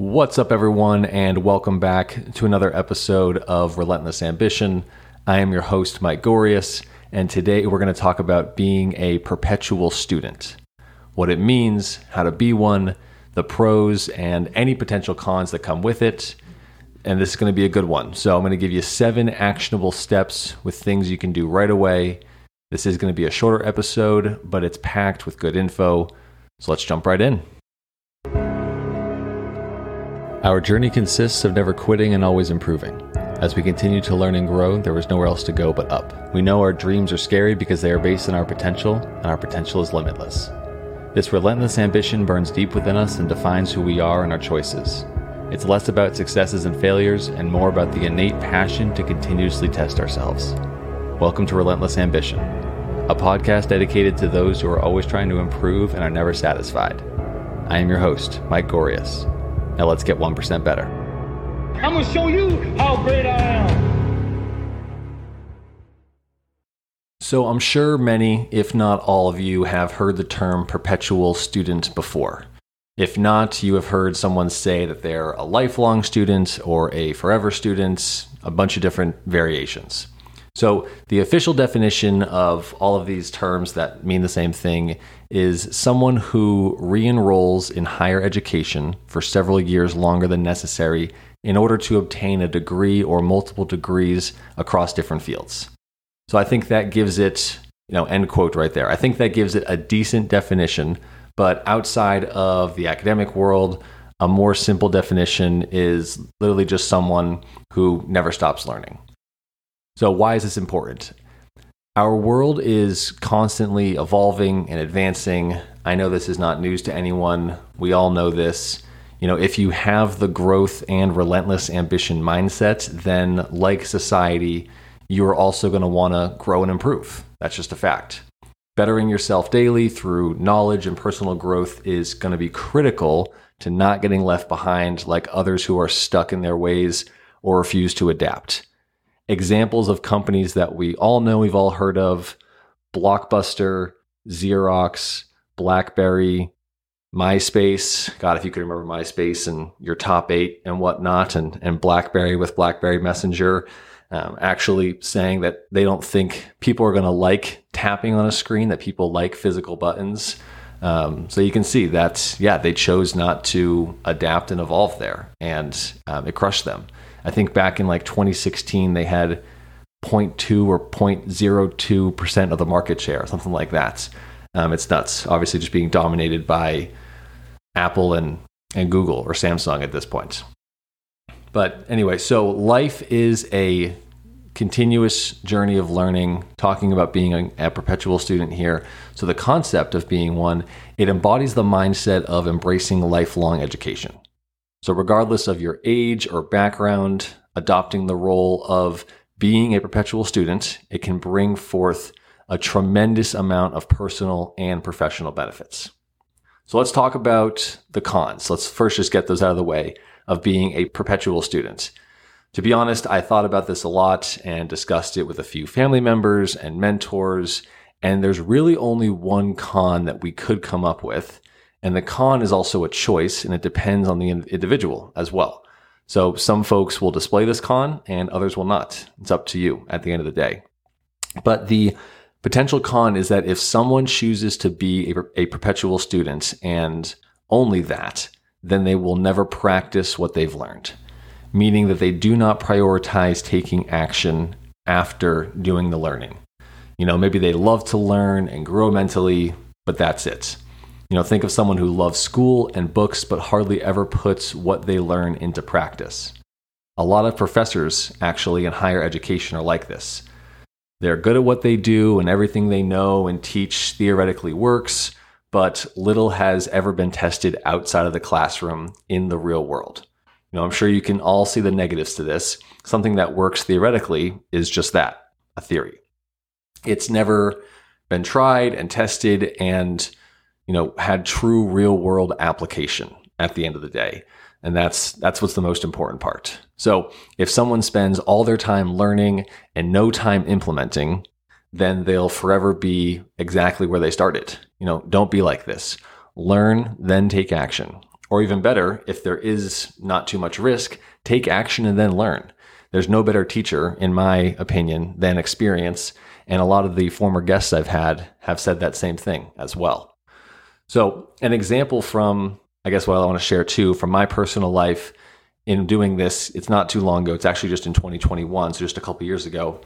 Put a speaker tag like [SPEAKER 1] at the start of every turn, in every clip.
[SPEAKER 1] What's up, everyone, and welcome back to another episode of Relentless Ambition. I am your host, Mike Gorius, and today we're going to talk about being a perpetual student what it means, how to be one, the pros, and any potential cons that come with it. And this is going to be a good one. So, I'm going to give you seven actionable steps with things you can do right away. This is going to be a shorter episode, but it's packed with good info. So, let's jump right in. Our journey consists of never quitting and always improving. As we continue to learn and grow, there is nowhere else to go but up. We know our dreams are scary because they are based on our potential, and our potential is limitless. This relentless ambition burns deep within us and defines who we are and our choices. It's less about successes and failures and more about the innate passion to continuously test ourselves. Welcome to Relentless Ambition, a podcast dedicated to those who are always trying to improve and are never satisfied. I am your host, Mike Gorius. Now let's get 1% better.
[SPEAKER 2] I'm gonna show you how great I am.
[SPEAKER 1] So, I'm sure many, if not all of you, have heard the term perpetual student before. If not, you have heard someone say that they're a lifelong student or a forever student, a bunch of different variations. So, the official definition of all of these terms that mean the same thing is someone who re enrolls in higher education for several years longer than necessary in order to obtain a degree or multiple degrees across different fields. So, I think that gives it, you know, end quote right there. I think that gives it a decent definition, but outside of the academic world, a more simple definition is literally just someone who never stops learning. So, why is this important? Our world is constantly evolving and advancing. I know this is not news to anyone. We all know this. You know, if you have the growth and relentless ambition mindset, then like society, you're also going to want to grow and improve. That's just a fact. Bettering yourself daily through knowledge and personal growth is going to be critical to not getting left behind like others who are stuck in their ways or refuse to adapt examples of companies that we all know, we've all heard of Blockbuster, Xerox, Blackberry, MySpace. God, if you could remember MySpace and your top eight and whatnot, and, and Blackberry with Blackberry Messenger. Um, actually saying that they don't think people are going to like tapping on a screen, that people like physical buttons. Um, so you can see that, yeah, they chose not to adapt and evolve there, and um, it crushed them. I think back in like 2016, they had 0.2 or 0.02% of the market share, something like that. Um, it's nuts. Obviously, just being dominated by Apple and, and Google or Samsung at this point. But anyway, so life is a continuous journey of learning, talking about being a, a, perpetual student here. So, the concept of being one, it embodies the mindset of embracing lifelong education. So, regardless of your age or background, adopting the role of being a perpetual student, it can bring forth a tremendous amount of personal and professional benefits. So, let's talk about the cons. Let's first just get those out of the way of being a perpetual student. To be honest, I thought about this a lot and discussed it with a few family members and mentors. And there's really only one con that we could come up with. And the con is also a choice and it depends on the individual as well. So some folks will display this con and others will not. It's up to you at the end of the day. But the potential con is that if someone chooses to be a, a perpetual student and only that, then they will never practice what they've learned, meaning that they do not prioritize taking action after doing the learning. You know, maybe they love to learn and grow mentally, but that's it. You know, think of someone who loves school and books but hardly ever puts what they learn into practice. A lot of professors, actually, in higher education are like this. They're good at what they do and everything they know and teach theoretically works, but little has ever been tested outside of the classroom in the real world. You know, I'm sure you can all see the negatives to this. Something that works theoretically is just that a theory. It's never been tried and tested and you know, had true real world application at the end of the day. And that's that's what's the most important part. So, if someone spends all their time learning and no time implementing, then they'll forever be exactly where they started. You know, don't be like this. Learn, then take action. Or even better, if there is not too much risk, take action and then learn. There's no better teacher, in my opinion, than experience. And a lot of the former guests I've had have said that same thing as well. So, an example from, I guess, what I want to share too, from my personal life in doing this, it's not too long ago. It's actually just in 2021, so just a couple years ago.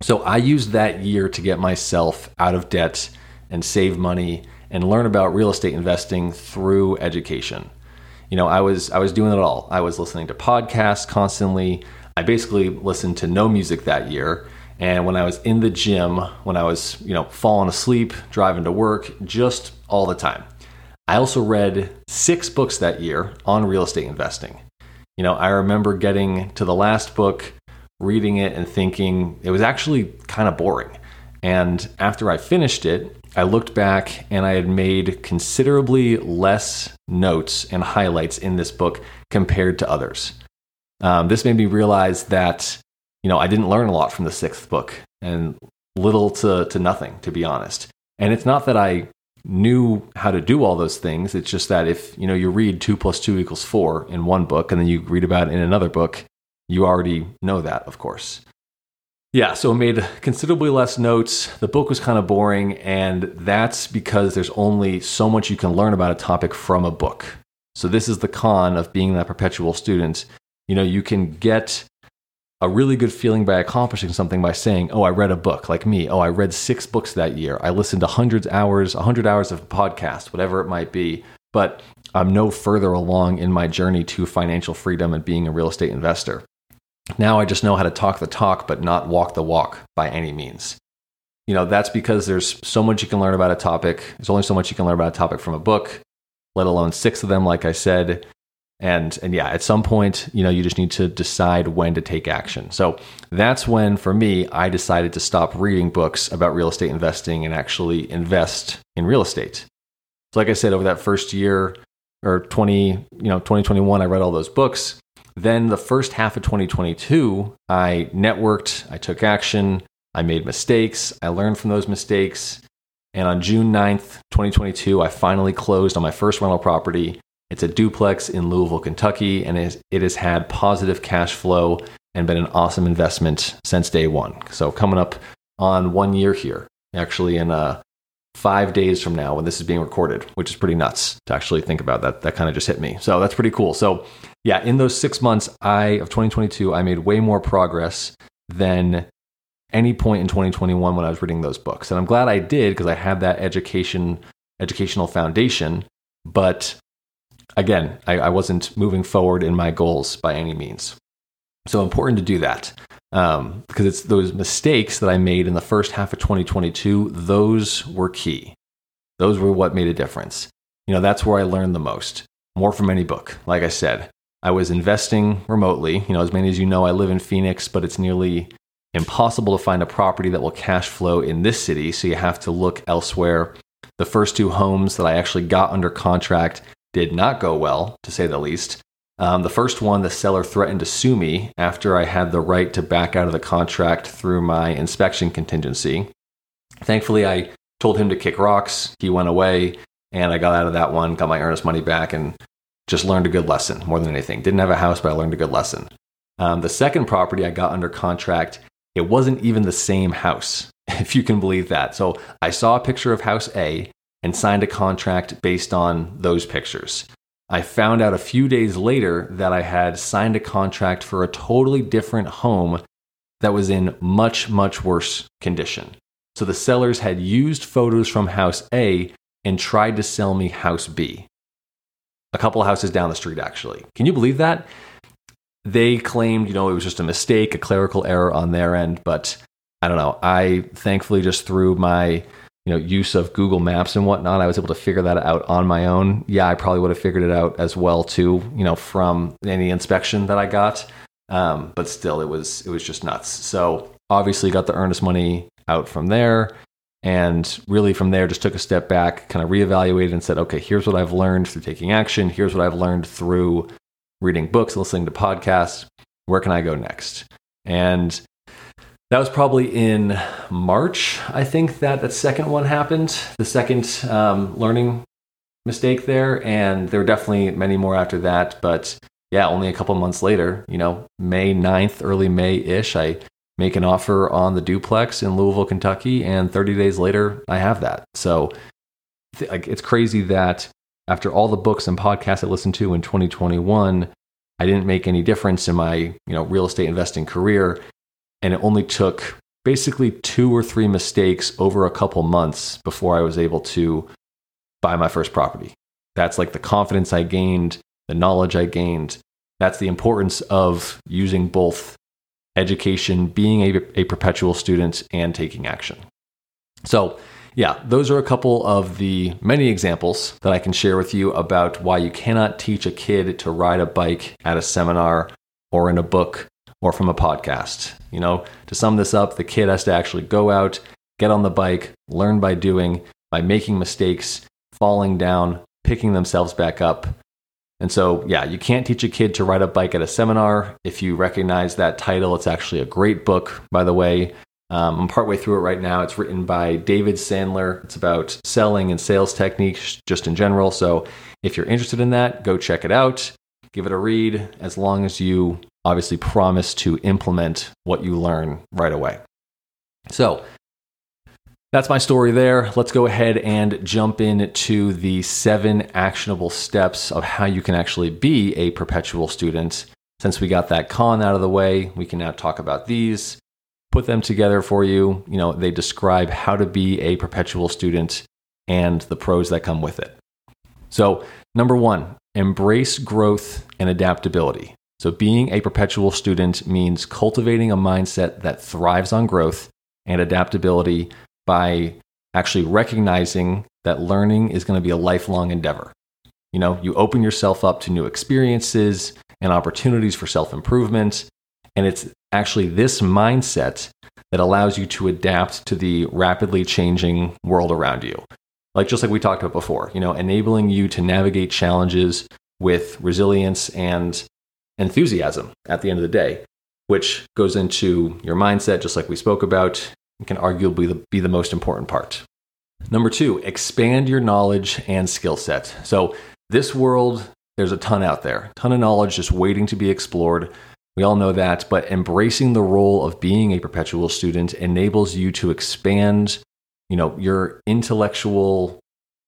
[SPEAKER 1] So, I used that year to get myself out of debt and save money and learn about real estate investing through education. You know, I was I was doing it all. I was listening to podcasts constantly. I basically listened to no music that year. And when I was in the gym, when I was, you know, falling asleep, driving to work, just all the time. I also read six books that year on real estate investing. You know, I remember getting to the last book, reading it, and thinking it was actually kind of boring. And after I finished it, I looked back and I had made considerably less notes and highlights in this book compared to others. Um, this made me realize that, you know, I didn't learn a lot from the sixth book and little to, to nothing, to be honest. And it's not that I knew how to do all those things. It's just that if, you know, you read two plus two equals four in one book and then you read about it in another book, you already know that, of course. Yeah, so I made considerably less notes. The book was kind of boring, and that's because there's only so much you can learn about a topic from a book. So this is the con of being that perpetual student. You know, you can get a really good feeling by accomplishing something by saying, "Oh, I read a book." Like me, "Oh, I read 6 books that year. I listened to hundreds hours, 100 hours of podcast, whatever it might be." But I'm no further along in my journey to financial freedom and being a real estate investor. Now I just know how to talk the talk, but not walk the walk by any means. You know, that's because there's so much you can learn about a topic. There's only so much you can learn about a topic from a book, let alone six of them, like I said. And, and yeah, at some point, you know, you just need to decide when to take action. So that's when, for me, I decided to stop reading books about real estate investing and actually invest in real estate. So like I said, over that first year or 20, you know, 2021, I read all those books. Then the first half of 2022, I networked, I took action, I made mistakes, I learned from those mistakes. And on June 9th, 2022, I finally closed on my first rental property. It's a duplex in Louisville, Kentucky, and it has had positive cash flow and been an awesome investment since day one. So, coming up on one year here, actually, in uh, five days from now when this is being recorded, which is pretty nuts to actually think about that. That kind of just hit me. So, that's pretty cool. So, yeah, in those six months I of 2022, I made way more progress than any point in 2021 when I was reading those books. And I'm glad I did because I had that education educational foundation. But again, I, I, wasn't moving forward in my goals by any means. So important to do that um, because it's those mistakes that I made in the first half of 2022. Those were key. Those were what made a difference. You know, that's where I learned the most. More from any book. Like I said, I was investing remotely. You know, as many as you know, I live in Phoenix, but it's nearly impossible to find a property that will cash flow in this city. So you have to look elsewhere. The first two homes that I actually got under contract did not go well, to say the least. Um, the first one, the seller threatened to sue me after I had the right to back out of the contract through my inspection contingency. Thankfully, I told him to kick rocks. He went away, and I got out of that one, got my earnest money back, and just learned a good lesson more than anything. Didn't have a house, but I learned a good lesson. Um, the second property I got under contract, it wasn't even the same house, if you can believe that. So I saw a picture of house A and signed a contract based on those pictures. I found out a few days later that I had signed a contract for a totally different home that was in much, much worse condition. So the sellers had used photos from house A and tried to sell me house B a couple houses down the street, actually. Can you believe that? They claimed, you know, it was just a mistake, a clerical error on their end, but I don't know. I thankfully just through my, you know, use of Google Maps and whatnot, I was able to figure that out on my own. Yeah, I probably would have figured it out as well too, you know, from any inspection that I got. Um, but still, it was it was just nuts. So obviously, got the earnest money out from there. And really, from there, just took a step back, kind of reevaluated and said, okay, here's what I've learned through taking action. Here's what I've learned through reading books, listening to podcasts. Where can I go next? And that was probably in March, I think that that second one happened, the second um, learning mistake there, and there were definitely many more after that. But yeah, only a couple months later, you know, May 9th, early May ish, I make an offer on the duplex in Louisville, Kentucky, and 30 days later, I have that. So like, it's crazy that after all the books and podcasts I listened to in 2021, I didn't make any difference in my you know real estate investing career, and it only took basically two or three mistakes over a couple months before I was able to buy my first property. That's like the confidence I gained, the knowledge I gained. That's the importance of using both education, being a, a perpetual student, and taking action. So, yeah, those are a couple of the many examples that I can share with you about why you cannot teach a kid to ride a bike at a seminar or in a book or from a podcast. You know, to sum this up, the kid has to actually go out, get on the bike, learn by doing, by making mistakes, falling down, picking themselves back up. And so, yeah, you can't teach a kid to ride a bike at a seminar. If you recognize that title, it's actually a great book, by the way. Um, I'm partway through it right now. It's written by David Sandler. It's about selling and sales techniques just in general. So if you're interested in that, go check it out. Give it a read as long as you obviously promise to implement what you learn right away. So that's my story there. Let's go ahead and jump into the seven actionable steps of how you can actually be a perpetual student. Since we got that con out of the way, we can now talk about these put them together for you. You know, they describe how to be a perpetual student and the pros that come with it. So, number one, embrace growth and adaptability. So, being a perpetual student means cultivating a mindset that thrives on growth and adaptability by actually recognizing that learning is going to be a lifelong endeavor. You know, you open yourself up to new experiences and opportunities for self improvement and it's actually this mindset that allows you to adapt to the rapidly changing world around you. Like just like we talked about before, you know, enabling you to navigate challenges with resilience and enthusiasm at the end of the day, which goes into your mindset, just like we spoke about, and can arguably be the most important part. Number two, expand your knowledge and skill set. So, this world, there's a ton out there, a ton of knowledge just waiting to be explored. We all know that, but embracing the role of being a perpetual student enables you to expand, you know, your intellectual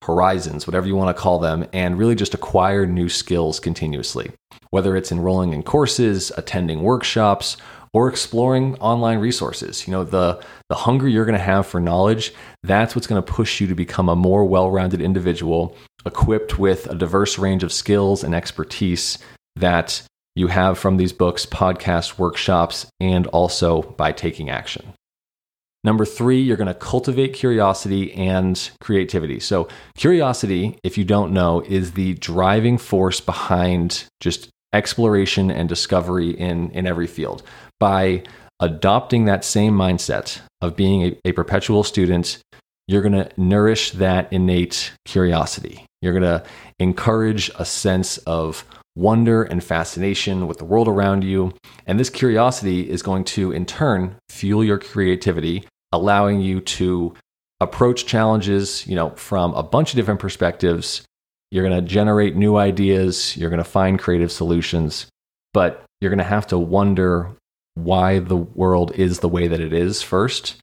[SPEAKER 1] horizons, whatever you want to call them, and really just acquire new skills continuously. Whether it's enrolling in courses, attending workshops, or exploring online resources. You know, the the hunger you're going to have for knowledge, that's what's going to push you to become a more well-rounded individual, equipped with a diverse range of skills and expertise that you have from these books, podcasts, workshops, and also by taking action. Number three, you're going to cultivate curiosity and creativity. So, curiosity, if you don't know, is the driving force behind just exploration and discovery in, in every field. By adopting that same mindset of being a, a perpetual student, you're going to nourish that innate curiosity. You're going to encourage a sense of wonder and fascination with the world around you. And this curiosity is going to, in turn, fuel your creativity, allowing you to approach challenges, you know, from a bunch of different perspectives. You're going to generate new ideas, you're going to find creative solutions, but you're going to have to wonder why the world is the way that it is first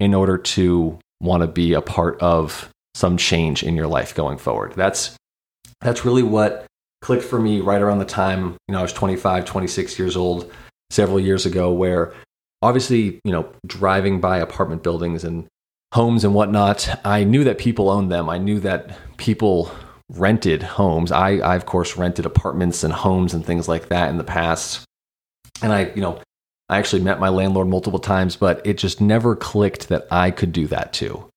[SPEAKER 1] in order to want to be a part of some change in your life going forward. That's that's really what clicked for me right around the time, you know, I was 25, 26 years old several years ago, where obviously, you know, driving by apartment buildings and homes and whatnot, I knew that people owned them. I knew that people rented homes. I, I of course, rented apartments and homes and things like that in the past. And I, you know, I actually met my landlord multiple times, but it just never clicked that I could do that too.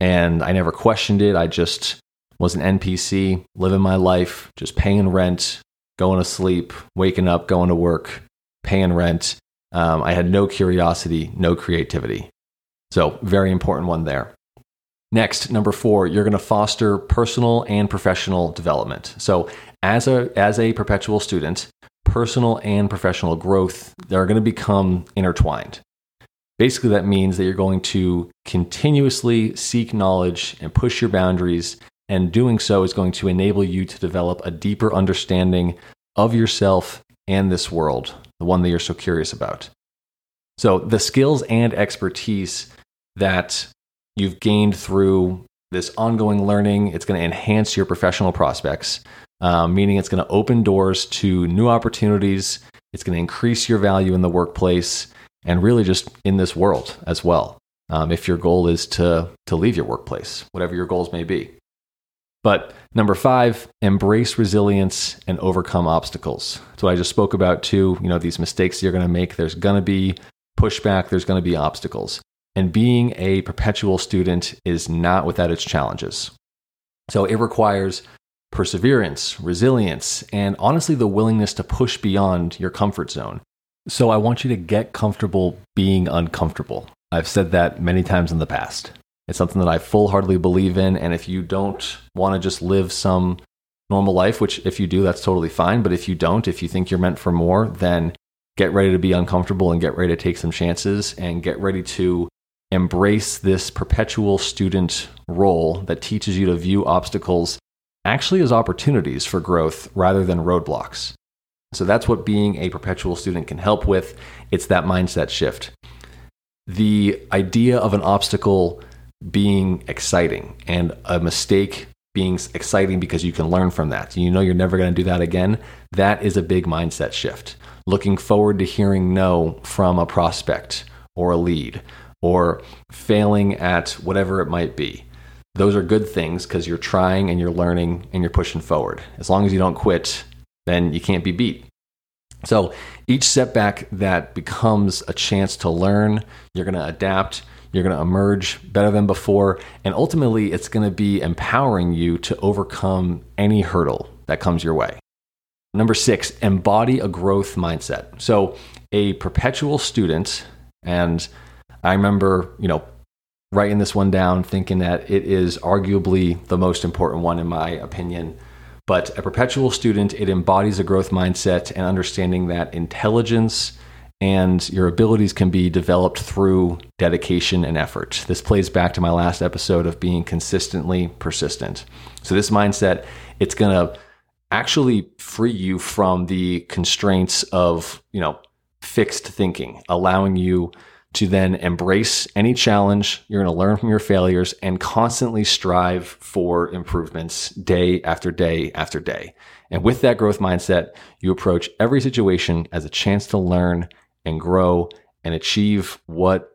[SPEAKER 1] And I never questioned it. I just was an NPC, living my life, just paying rent, going to sleep, waking up, going to work, paying rent. Um, I had no curiosity, no creativity. So, very important one there. Next, number four, you're going to foster personal and professional development. So, as a, as a perpetual student, personal and professional growth are going to become intertwined. Basically, that means that you're going to continuously seek knowledge and push your boundaries And doing so is going to enable you to develop a deeper understanding of yourself and this world, the one that you're so curious about. So, the skills and expertise that you've gained through this ongoing learning, it's going to enhance your professional prospects, um, meaning it's going to open doors to new opportunities. It's going to increase your value in the workplace and really just in this world as well. Um, if your goal is to, to leave your workplace, whatever your goals may be. But number five, embrace resilience and overcome obstacles. That's what I just spoke about too. You know, these mistakes you're going to make, there's going to be pushback, there's going to be obstacles. And being a perpetual student is not without its challenges. So it requires perseverance, resilience, and honestly, the willingness to push beyond your comfort zone. So I want you to get comfortable being uncomfortable. I've said that many times in the past. It's something that I full heartedly believe in. And if you don't want to just live some normal life, which if you do, that's totally fine. But if you don't, if you think you're meant for more, then get ready to be uncomfortable and get ready to take some chances and get ready to embrace this perpetual student role that teaches you to view obstacles actually as opportunities for growth rather than roadblocks. So that's what being a perpetual student can help with. It's that mindset shift. The idea of an obstacle being exciting and a mistake being exciting because you can learn from that. You know you're never going to do that again. That is a big mindset shift. Looking forward to hearing no from a prospect or a lead or failing at whatever it might be. Those are good things because you're trying and you're learning and you're pushing forward. As long as you don't quit, then you can't be beat. So each setback that becomes a chance to learn, you're going to adapt, you're going to emerge better than before. And ultimately, it's going to be empowering you to overcome any hurdle that comes your way. Number six, embody a growth mindset. So, a perpetual student, and I remember, you know, writing this one down thinking that it is arguably the most important one in my opinion. But a perpetual student, it embodies a growth mindset and understanding that intelligence and your abilities can be developed through dedication and effort. This plays back to my last episode of being consistently persistent. So this mindset, it's going to actually free you from the constraints of, you know, fixed thinking, allowing you to then embrace any challenge. You're going to learn from your failures and constantly strive for improvements day after day after day. And with that growth mindset, you approach every situation as a chance to learn and grow and achieve what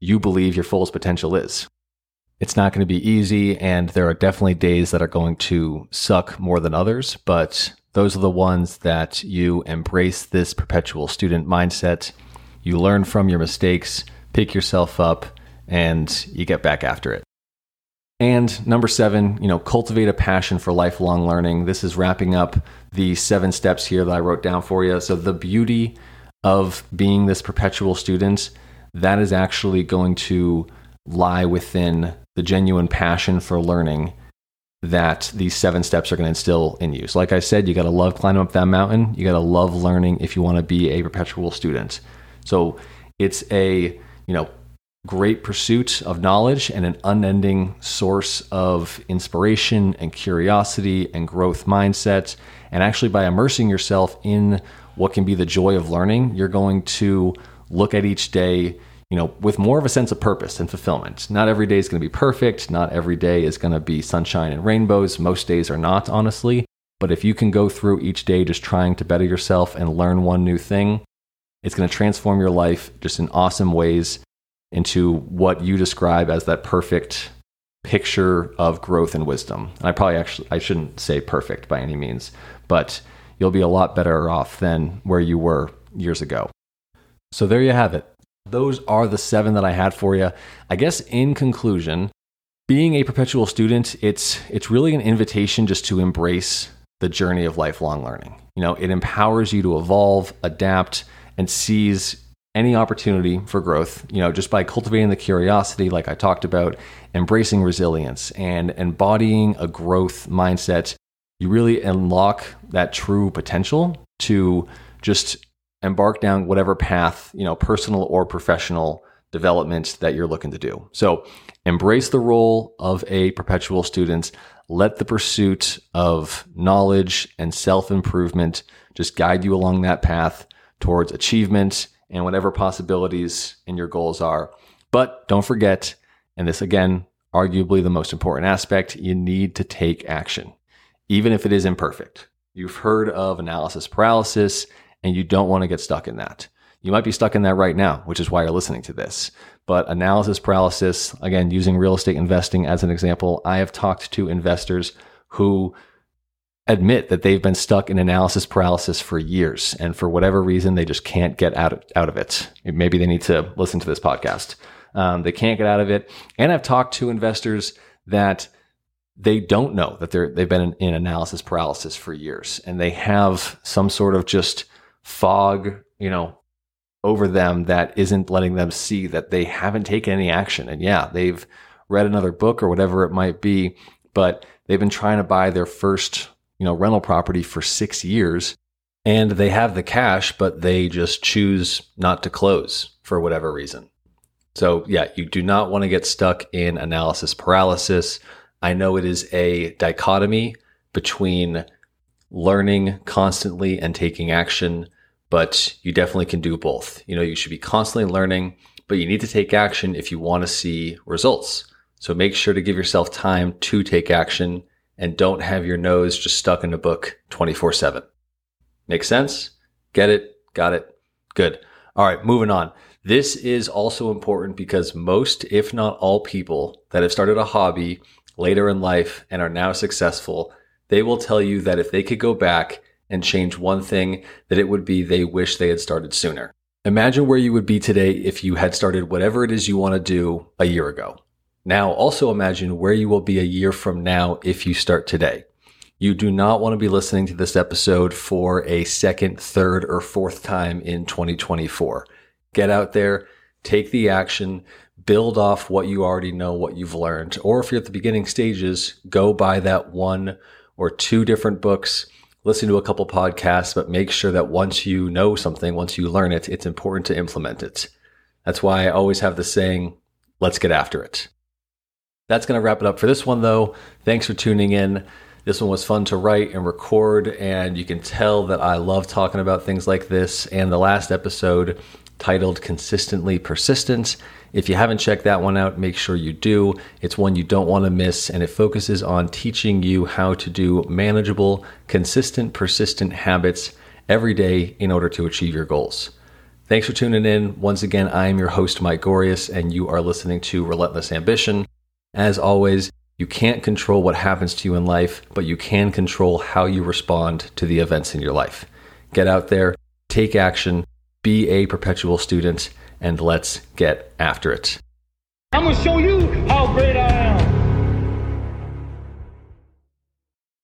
[SPEAKER 1] you believe your fullest potential is. It's not going to be easy, and there are definitely days that are going to suck more than others, but those are the ones that you embrace this perpetual student mindset. You learn from your mistakes, pick yourself up, and you get back after it. And number seven, you know, cultivate a passion for lifelong learning. This is wrapping up the seven steps here that I wrote down for you. So, the beauty of being this perpetual student, that is actually going to lie within the genuine passion for learning that these seven steps are going to instill in you. So, like I said, you got to love climbing up that mountain. You got to love learning if you want to be a perpetual student. So, it's a, you know, great pursuit of knowledge and an unending source of inspiration and curiosity and growth mindset. And actually, by immersing yourself in what can be the joy of learning, you're going to look at each day, you know, with more of a sense of purpose and fulfillment. Not every day is going to be perfect. Not every day is going to be sunshine and rainbows. Most days are not, honestly. But if you can go through each day just trying to better yourself and learn one new thing, it's going to transform your life just in awesome ways into what you describe as that perfect picture of growth and wisdom. And I probably actually I shouldn't say perfect by any means, but you'll be a lot better off than where you were years ago. So there you have it. Those are the seven that I had for you. I guess in conclusion, being a perpetual student, it's it's really an invitation just to embrace the journey of lifelong learning. You know, it empowers you to evolve, adapt, and seize any opportunity for growth, you know, just by cultivating the curiosity, like I talked about, embracing resilience and embodying a growth mindset you really unlock that true potential to just embark down whatever path, you know, personal or professional development that you're looking to do. So embrace the role of a perpetual student, let the pursuit of knowledge and self improvement just guide you along that path towards achievement and whatever possibilities and your goals are. But don't forget, and this again, arguably the most important aspect, you need to take action, even if it is imperfect. You've heard of analysis paralysis, and you don't want to get stuck in that. You might be stuck in that right now, which is why you're listening to this. But analysis paralysis, again, using real estate investing as an example, I have talked to investors who admit that they've been stuck in analysis paralysis for years. And for whatever reason, they just can't get out of, out of it. Maybe they need to listen to this podcast. Um, they can't get out of it. And I've talked to investors that they don't know that they're, they've been in, in analysis paralysis for years and they have some sort of just fog, you know, over them that isn't letting them see that they haven't taken any action. And yeah, they've read another book or whatever it might be, but they've been trying to buy their first you know, rental property for six years and they have the cash, but they just choose not to close for whatever reason. So, yeah, you do not want to get stuck in analysis paralysis. I know it is a dichotomy between learning constantly and taking action, but you definitely can do both. You know, you should be constantly learning, but you need to take action if you want to see results. So make sure to give yourself time to take action and don't have your nose just stuck in a book 24 7. Make sense? Get it? Got it? Good. All right, moving on. This is also important because most, if not all people that have started a hobby later in life and are now successful, they will tell you that if they could go back and change one thing, that it would be they wish they had started sooner. Imagine where you would be today if you had started whatever it is you want to do a year ago. Now, also imagine where you will be a year from now if you start today. You do not want to be listening to this episode for a second, third, or fourth time in 2024. Get out there, take the action, build off what you already know, what you've learned. Or if you're at the beginning stages, go buy that one or two different books, listen to a couple podcasts, but make sure that once you know something, once you learn it, it's important to implement it. That's why I always have the saying, let's get after it. That's going to wrap it up for this one, though. Thanks for tuning in. This one was fun to write and record, and you can tell that I love talking about things like this. And the last episode, titled Consistently Persistent. If you haven't checked that one out, make sure you do. It's one you don't want to miss, and it focuses on teaching you how to do manageable, consistent, persistent habits every day in order to achieve your goals. Thanks for tuning in. Once again, I am your host, Mike Gorius, and you are listening to Relentless Ambition. As always, you can't control what happens to you in life, but you can control how you respond to the events in your life. Get out there, take action, be a perpetual student, and let's get after it.
[SPEAKER 2] I'm going to show you